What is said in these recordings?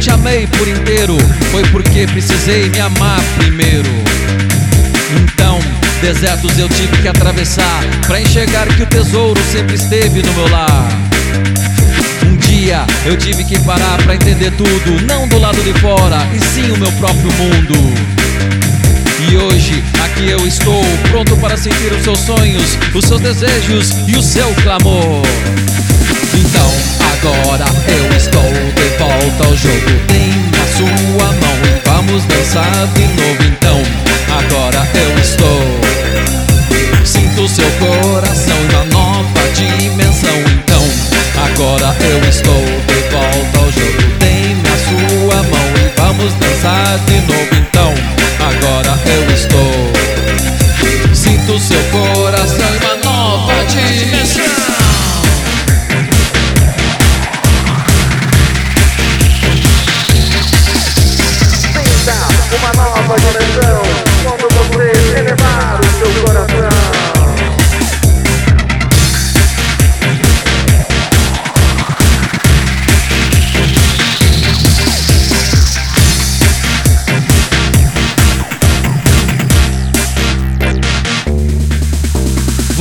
te amei por inteiro, foi porque precisei me amar primeiro. Então, desertos eu tive que atravessar para enxergar que o tesouro sempre esteve no meu lar. Um dia eu tive que parar para entender tudo, não do lado de fora, e sim o meu próprio mundo. E hoje aqui eu estou pronto para sentir os seus sonhos, os seus desejos e o seu clamor. Então agora eu estou coração uma nova dimensão. Então agora eu estou de volta ao jogo. Tem a sua mão e vamos dançar de novo. Então agora eu estou.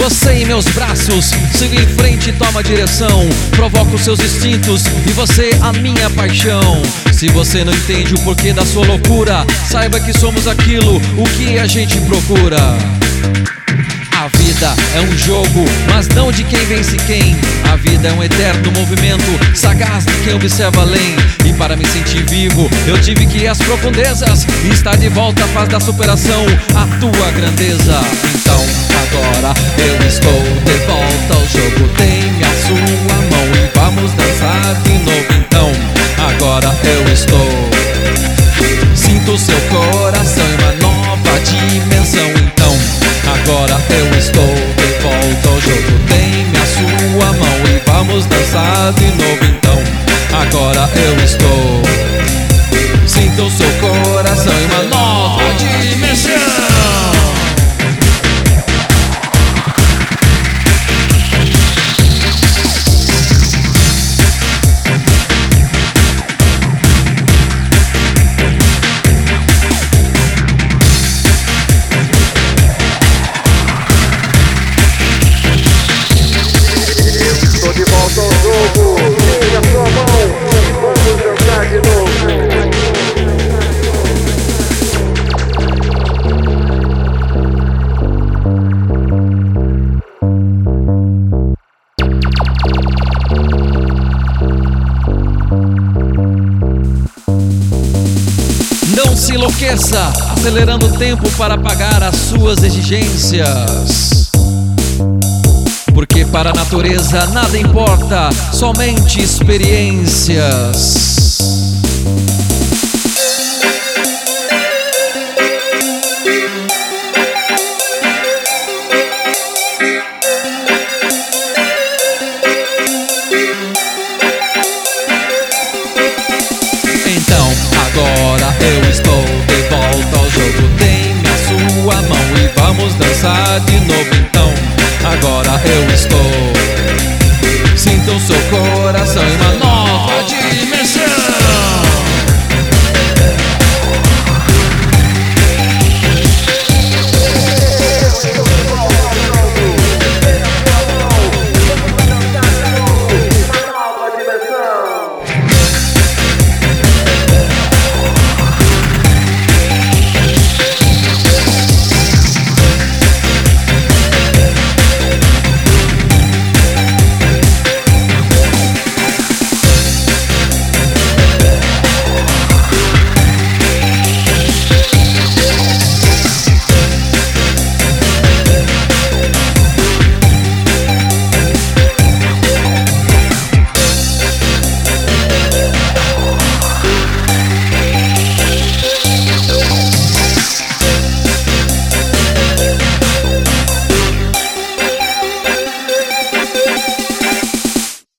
Você em meus braços, siga em frente e toma direção. Provoca os seus instintos e você a minha paixão. Se você não entende o porquê da sua loucura, saiba que somos aquilo o que a gente procura. A vida é um jogo, mas não de quem vence quem. A vida é um eterno movimento, sagaz de quem observa além. E para me sentir vivo, eu tive que ir às profundezas. E estar de volta faz da superação a tua grandeza. Então, agora eu estou de volta ao jogo. Tem a sua Enlouqueça, acelerando o tempo para pagar as suas exigências. Porque para a natureza nada importa, somente experiências. Então